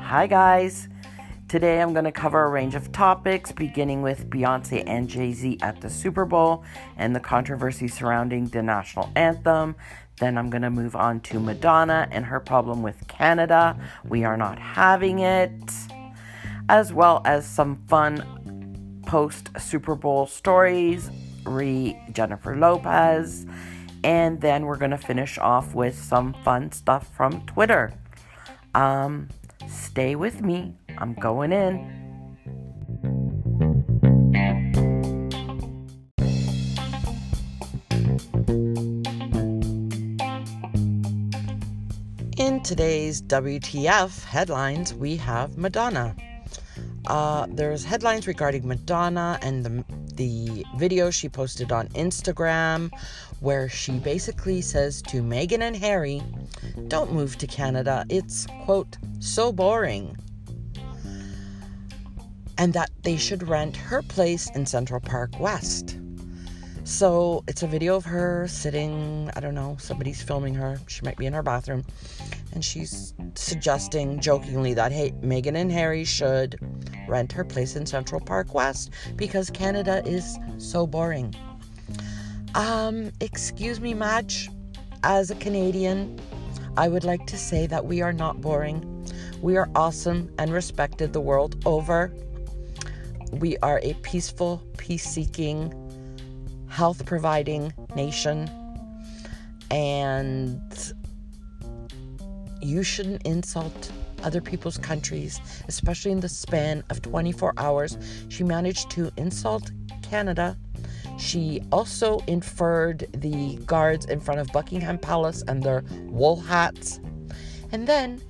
Hi, guys. Today I'm going to cover a range of topics, beginning with Beyonce and Jay Z at the Super Bowl and the controversy surrounding the national anthem. Then I'm going to move on to Madonna and her problem with Canada. We are not having it. As well as some fun post Super Bowl stories, re Jennifer Lopez. And then we're going to finish off with some fun stuff from Twitter. Um, stay with me. I'm going in. In today's WTF headlines, we have Madonna. Uh, there's headlines regarding Madonna and the the video she posted on Instagram where she basically says to Meghan and Harry, "Don't move to Canada. It's quote so boring." And that they should rent her place in Central Park West. So it's a video of her sitting, I don't know, somebody's filming her. She might be in her bathroom. And she's suggesting jokingly that, hey, Meghan and Harry should rent her place in Central Park West because Canada is so boring. Um, excuse me, Madge. As a Canadian, I would like to say that we are not boring. We are awesome and respected the world over. We are a peaceful, peace seeking, health providing nation. And you shouldn't insult other people's countries, especially in the span of 24 hours. She managed to insult Canada. She also inferred the guards in front of Buckingham Palace and their wool hats. And then,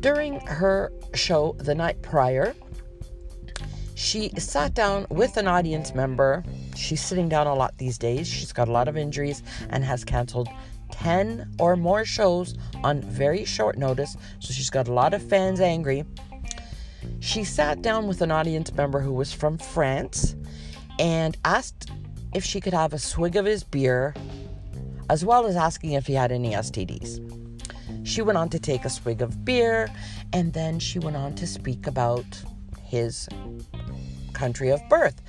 during her show the night prior, she sat down with an audience member. She's sitting down a lot these days. She's got a lot of injuries and has canceled 10 or more shows on very short notice. So she's got a lot of fans angry. She sat down with an audience member who was from France and asked if she could have a swig of his beer, as well as asking if he had any STDs. She went on to take a swig of beer and then she went on to speak about his country of birth.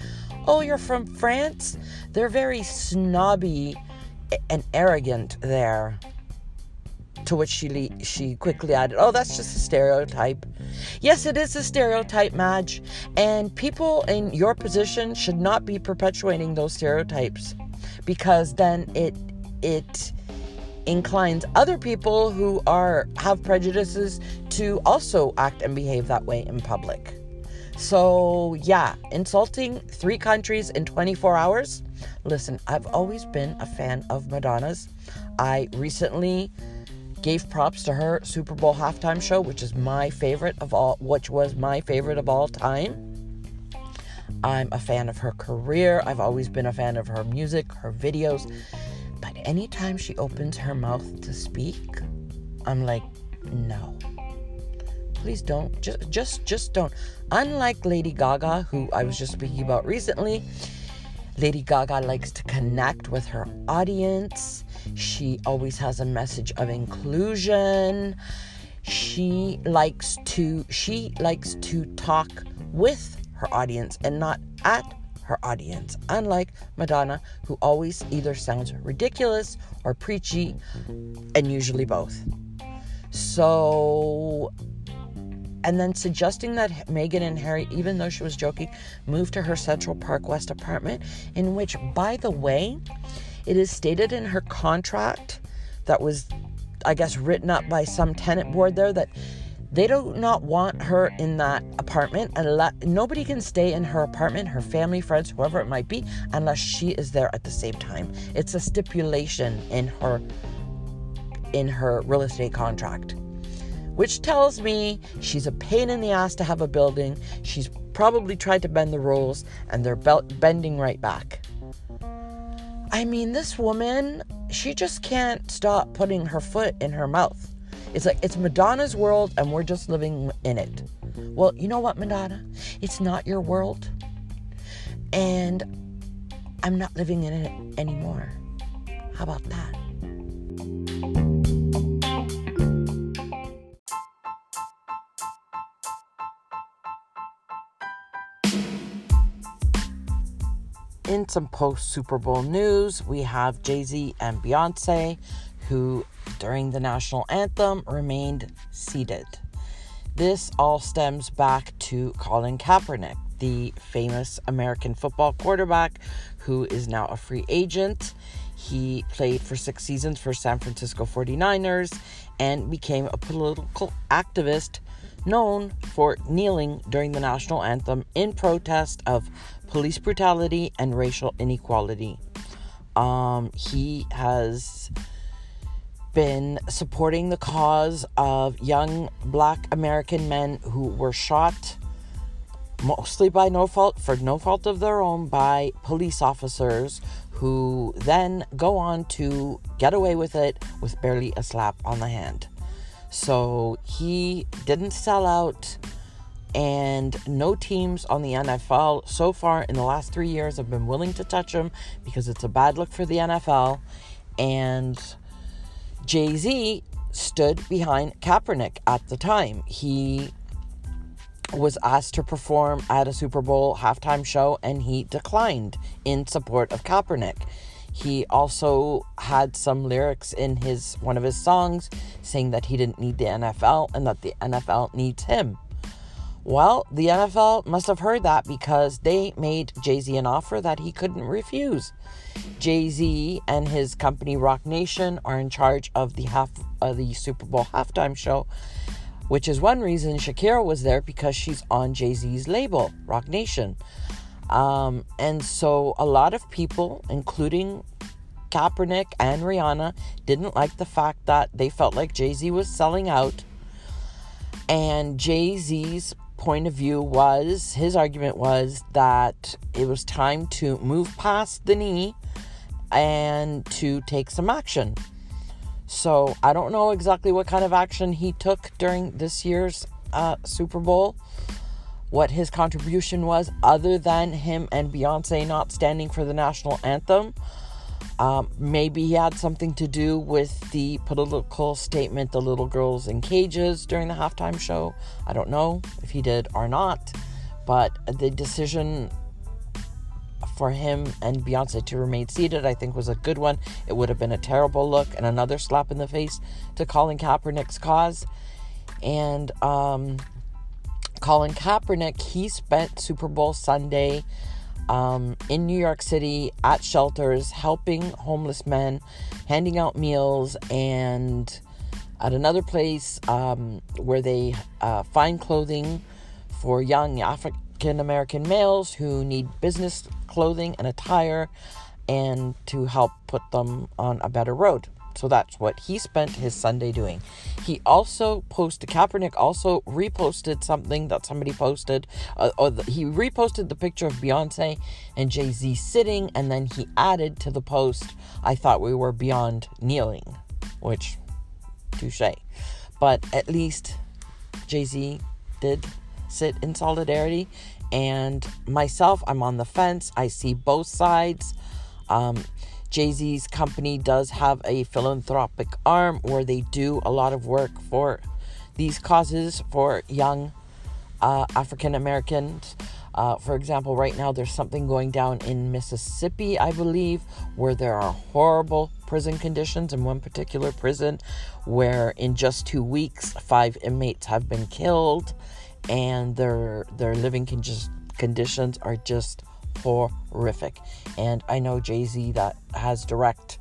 Oh, you're from France? They're very snobby and arrogant there. To which she she quickly added, "Oh, that's just a stereotype." Yes, it is a stereotype, Madge, and people in your position should not be perpetuating those stereotypes because then it it inclines other people who are have prejudices to also act and behave that way in public. So, yeah, insulting three countries in 24 hours. Listen, I've always been a fan of Madonna's. I recently gave props to her Super Bowl halftime show, which is my favorite of all, which was my favorite of all time. I'm a fan of her career. I've always been a fan of her music, her videos. But anytime she opens her mouth to speak, I'm like, no. Please don't. Just just just don't. Unlike Lady Gaga, who I was just speaking about recently, Lady Gaga likes to connect with her audience. She always has a message of inclusion. She likes to she likes to talk with her audience and not at her audience, unlike Madonna, who always either sounds ridiculous or preachy, and usually both. So and then suggesting that Meghan and Harry, even though she was joking, move to her Central Park West apartment, in which, by the way, it is stated in her contract that was, I guess, written up by some tenant board there that they do not want her in that apartment nobody can stay in her apartment, her family, friends, whoever it might be, unless she is there at the same time. It's a stipulation in her in her real estate contract which tells me she's a pain in the ass to have a building. She's probably tried to bend the rules and they're bending right back. I mean, this woman, she just can't stop putting her foot in her mouth. It's like it's Madonna's world and we're just living in it. Well, you know what, Madonna? It's not your world. And I'm not living in it anymore. How about that? In some post Super Bowl news, we have Jay Z and Beyonce, who during the national anthem remained seated. This all stems back to Colin Kaepernick, the famous American football quarterback who is now a free agent. He played for six seasons for San Francisco 49ers and became a political activist known for kneeling during the national anthem in protest of police brutality and racial inequality. Um, he has been supporting the cause of young black American men who were shot mostly by no fault for no fault of their own by police officers who then go on to get away with it with barely a slap on the hand. So he didn't sell out, and no teams on the NFL so far in the last three years have been willing to touch him because it's a bad look for the NFL. And Jay Z stood behind Kaepernick at the time. He was asked to perform at a Super Bowl halftime show and he declined in support of Kaepernick. He also had some lyrics in his one of his songs saying that he didn't need the NFL and that the NFL needs him. Well, the NFL must have heard that because they made Jay-Z an offer that he couldn't refuse. Jay-Z and his company Roc Nation are in charge of the half of the Super Bowl halftime show, which is one reason Shakira was there because she's on Jay-Z's label, Roc Nation. Um, and so a lot of people, including Kaepernick and Rihanna, didn't like the fact that they felt like Jay Z was selling out. And Jay Z's point of view was his argument was that it was time to move past the knee and to take some action. So I don't know exactly what kind of action he took during this year's uh, Super Bowl what his contribution was, other than him and Beyonce not standing for the national anthem. Um, maybe he had something to do with the political statement, the little girls in cages during the halftime show. I don't know if he did or not, but the decision for him and Beyonce to remain seated, I think, was a good one. It would have been a terrible look and another slap in the face to Colin Kaepernick's cause. And um, Colin Kaepernick, he spent Super Bowl Sunday um, in New York City at shelters, helping homeless men, handing out meals, and at another place um, where they uh, find clothing for young African American males who need business clothing and attire and to help put them on a better road. So that's what he spent his Sunday doing. He also posted, Kaepernick also reposted something that somebody posted. Uh, or the, he reposted the picture of Beyonce and Jay Z sitting, and then he added to the post, I thought we were beyond kneeling, which, touche. But at least Jay Z did sit in solidarity. And myself, I'm on the fence. I see both sides. Um, Jay Z's company does have a philanthropic arm where they do a lot of work for these causes for young uh, African Americans. Uh, for example, right now there's something going down in Mississippi, I believe, where there are horrible prison conditions in one particular prison where in just two weeks five inmates have been killed and their their living con- conditions are just horrific. And I know Jay Z that has direct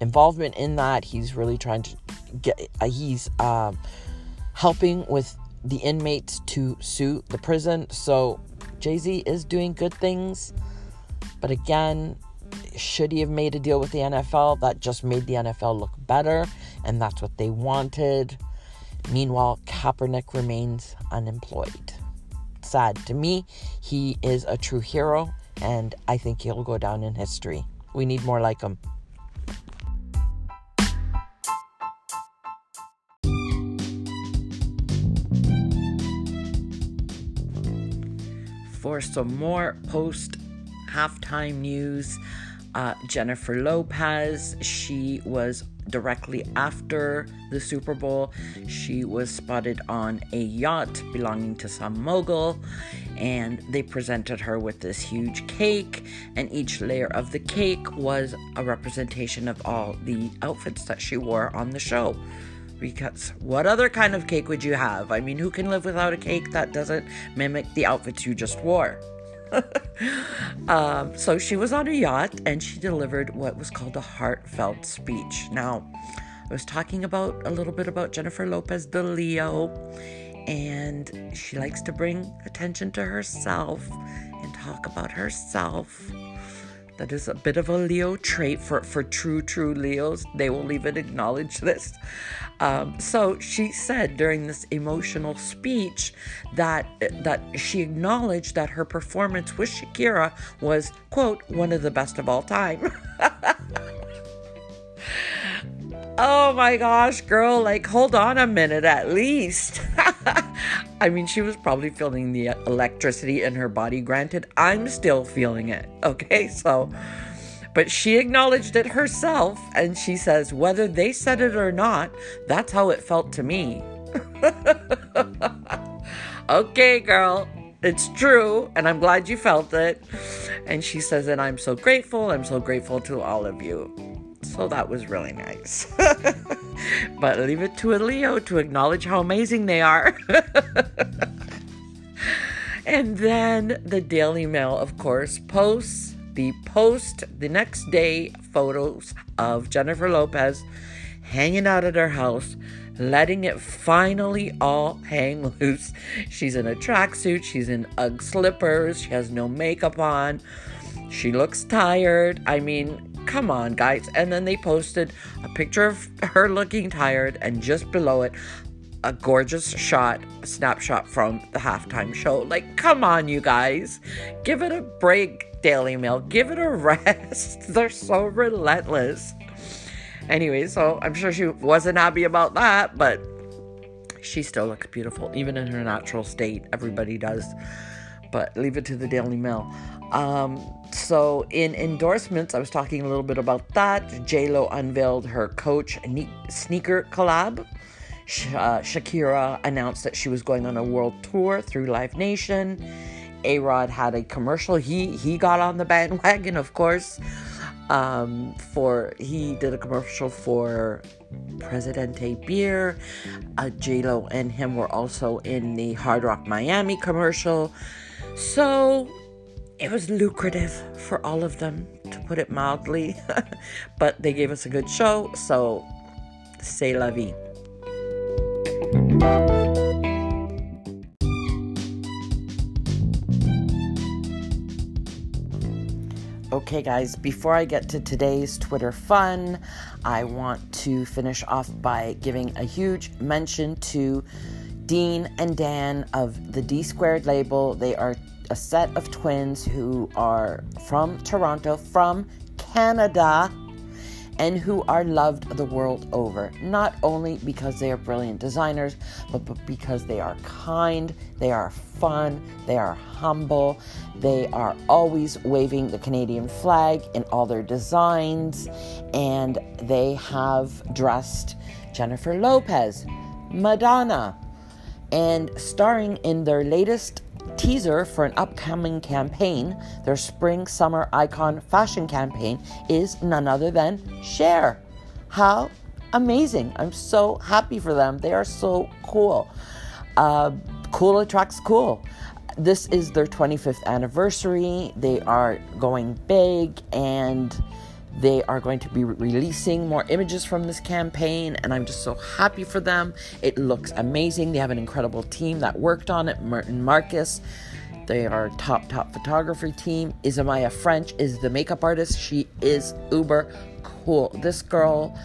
involvement in that. He's really trying to get, uh, he's um, helping with the inmates to sue the prison. So Jay Z is doing good things. But again, should he have made a deal with the NFL? That just made the NFL look better, and that's what they wanted. Meanwhile, Kaepernick remains unemployed. Sad to me. He is a true hero and I think he'll go down in history. We need more like him. For some more post halftime news, Uh, Jennifer Lopez, she was directly after the Super Bowl. She was spotted on a yacht belonging to some mogul, and they presented her with this huge cake, and each layer of the cake was a representation of all the outfits that she wore on the show. Because what other kind of cake would you have? I mean, who can live without a cake that doesn't mimic the outfits you just wore? um, so she was on a yacht and she delivered what was called a heartfelt speech. Now, I was talking about a little bit about Jennifer Lopez de Leo, and she likes to bring attention to herself and talk about herself. That is a bit of a Leo trait for, for true, true Leos. They will even acknowledge this. Um, so she said during this emotional speech that that she acknowledged that her performance with Shakira was, quote, one of the best of all time. oh my gosh, girl, like hold on a minute at least. I mean, she was probably feeling the electricity in her body. Granted, I'm still feeling it. Okay, so, but she acknowledged it herself and she says, whether they said it or not, that's how it felt to me. okay, girl, it's true, and I'm glad you felt it. And she says, and I'm so grateful. I'm so grateful to all of you. So that was really nice. but leave it to a Leo to acknowledge how amazing they are. and then the Daily Mail, of course, posts the post the next day photos of Jennifer Lopez hanging out at her house, letting it finally all hang loose. She's in a tracksuit, she's in Ugg slippers, she has no makeup on. She looks tired. I mean, come on, guys. And then they posted a picture of her looking tired, and just below it, a gorgeous shot, a snapshot from the halftime show. Like, come on, you guys. Give it a break, Daily Mail. Give it a rest. They're so relentless. Anyway, so I'm sure she wasn't happy about that, but she still looks beautiful, even in her natural state. Everybody does. But leave it to the Daily Mail. Um, so in endorsements, I was talking a little bit about that. J Lo unveiled her Coach sneaker collab. Uh, Shakira announced that she was going on a world tour through Live Nation. A Rod had a commercial. He he got on the bandwagon, of course. Um, for he did a commercial for Presidente beer. Uh, J Lo and him were also in the Hard Rock Miami commercial. So it was lucrative for all of them, to put it mildly. but they gave us a good show, so c'est la vie. Okay, guys, before I get to today's Twitter fun, I want to finish off by giving a huge mention to Dean and Dan of the D Squared label. They are a set of twins who are from Toronto, from Canada, and who are loved the world over. Not only because they are brilliant designers, but, because they are kind, they are fun, they are humble, they are always waving the Canadian flag in all their designs, and they have dressed Jennifer Lopez, Madonna, and starring in their latest teaser for an upcoming campaign, their spring summer icon fashion campaign, is none other than Cher. How amazing! I'm so happy for them. They are so cool. Uh, cool attracts cool. This is their 25th anniversary. They are going big and they are going to be releasing more images from this campaign, and I'm just so happy for them. It looks amazing. They have an incredible team that worked on it. Mert and Marcus, they are top top photography team. Isamaya French is the makeup artist. She is uber cool. This girl,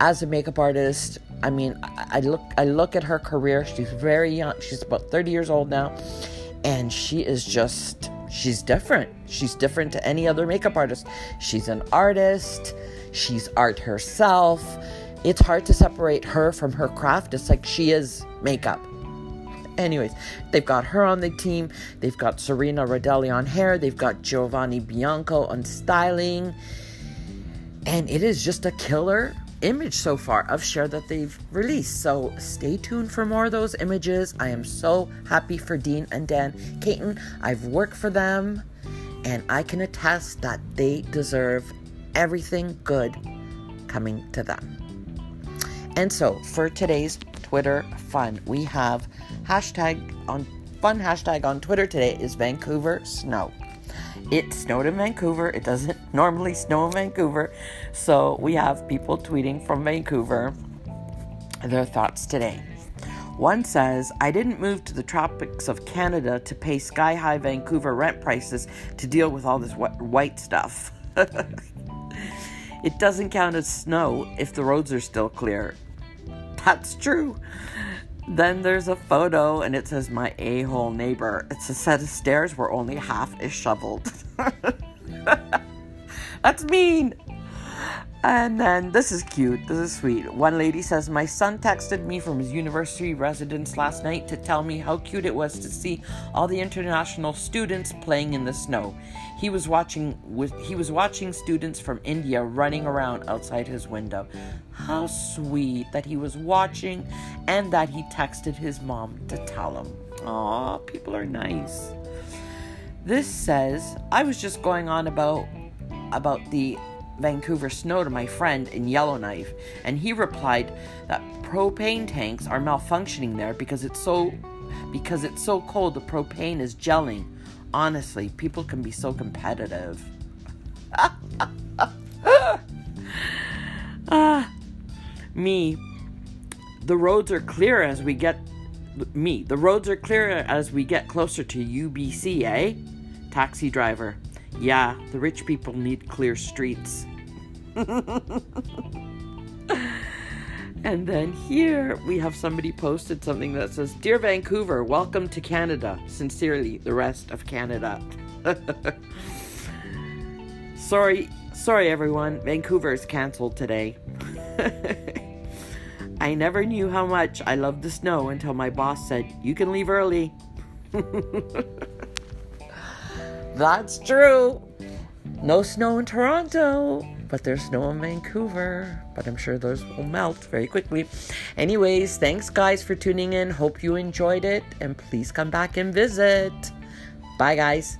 as a makeup artist, I mean, I look I look at her career. She's very young. She's about 30 years old now, and she is just she's different. She's different to any other makeup artist. She's an artist, she's art herself. It's hard to separate her from her craft. It's like she is makeup. Anyways, they've got her on the team. They've got Serena Radaelli on hair. They've got Giovanni Bianco on styling. And it is just a killer image so far of Cher that they've released. So stay tuned for more of those images. I am so happy for Dean and Dan Caten. I've worked for them and I can attest that they deserve everything good coming to them. And so for today's Twitter fun, we have hashtag on fun hashtag on Twitter today is Vancouver snow. It snowed in Vancouver. It doesn't normally snow in Vancouver. So we have people tweeting from Vancouver their thoughts today. One says, I didn't move to the tropics of Canada to pay sky high Vancouver rent prices to deal with all this white stuff. it doesn't count as snow if the roads are still clear. That's true. Then there's a photo and it says, My a hole neighbor. It's a set of stairs where only half is shoveled. That's mean. And then this is cute. This is sweet. One lady says, My son texted me from his university residence last night to tell me how cute it was to see all the international students playing in the snow. He was watching with he was watching students from India running around outside his window. How sweet that he was watching and that he texted his mom to tell him. Aw, people are nice. This says, I was just going on about about the Vancouver snow to my friend in Yellowknife, and he replied that propane tanks are malfunctioning there because it's so because it's so cold the propane is gelling. Honestly, people can be so competitive. ah, me. The roads are clear as we get me. The roads are clear as we get closer to UBC, eh? Taxi driver. Yeah, the rich people need clear streets. and then here we have somebody posted something that says Dear Vancouver, welcome to Canada. Sincerely, the rest of Canada. sorry, sorry everyone. Vancouver is canceled today. I never knew how much I loved the snow until my boss said, You can leave early. That's true. No snow in Toronto, but there's snow in Vancouver. But I'm sure those will melt very quickly. Anyways, thanks guys for tuning in. Hope you enjoyed it, and please come back and visit. Bye, guys.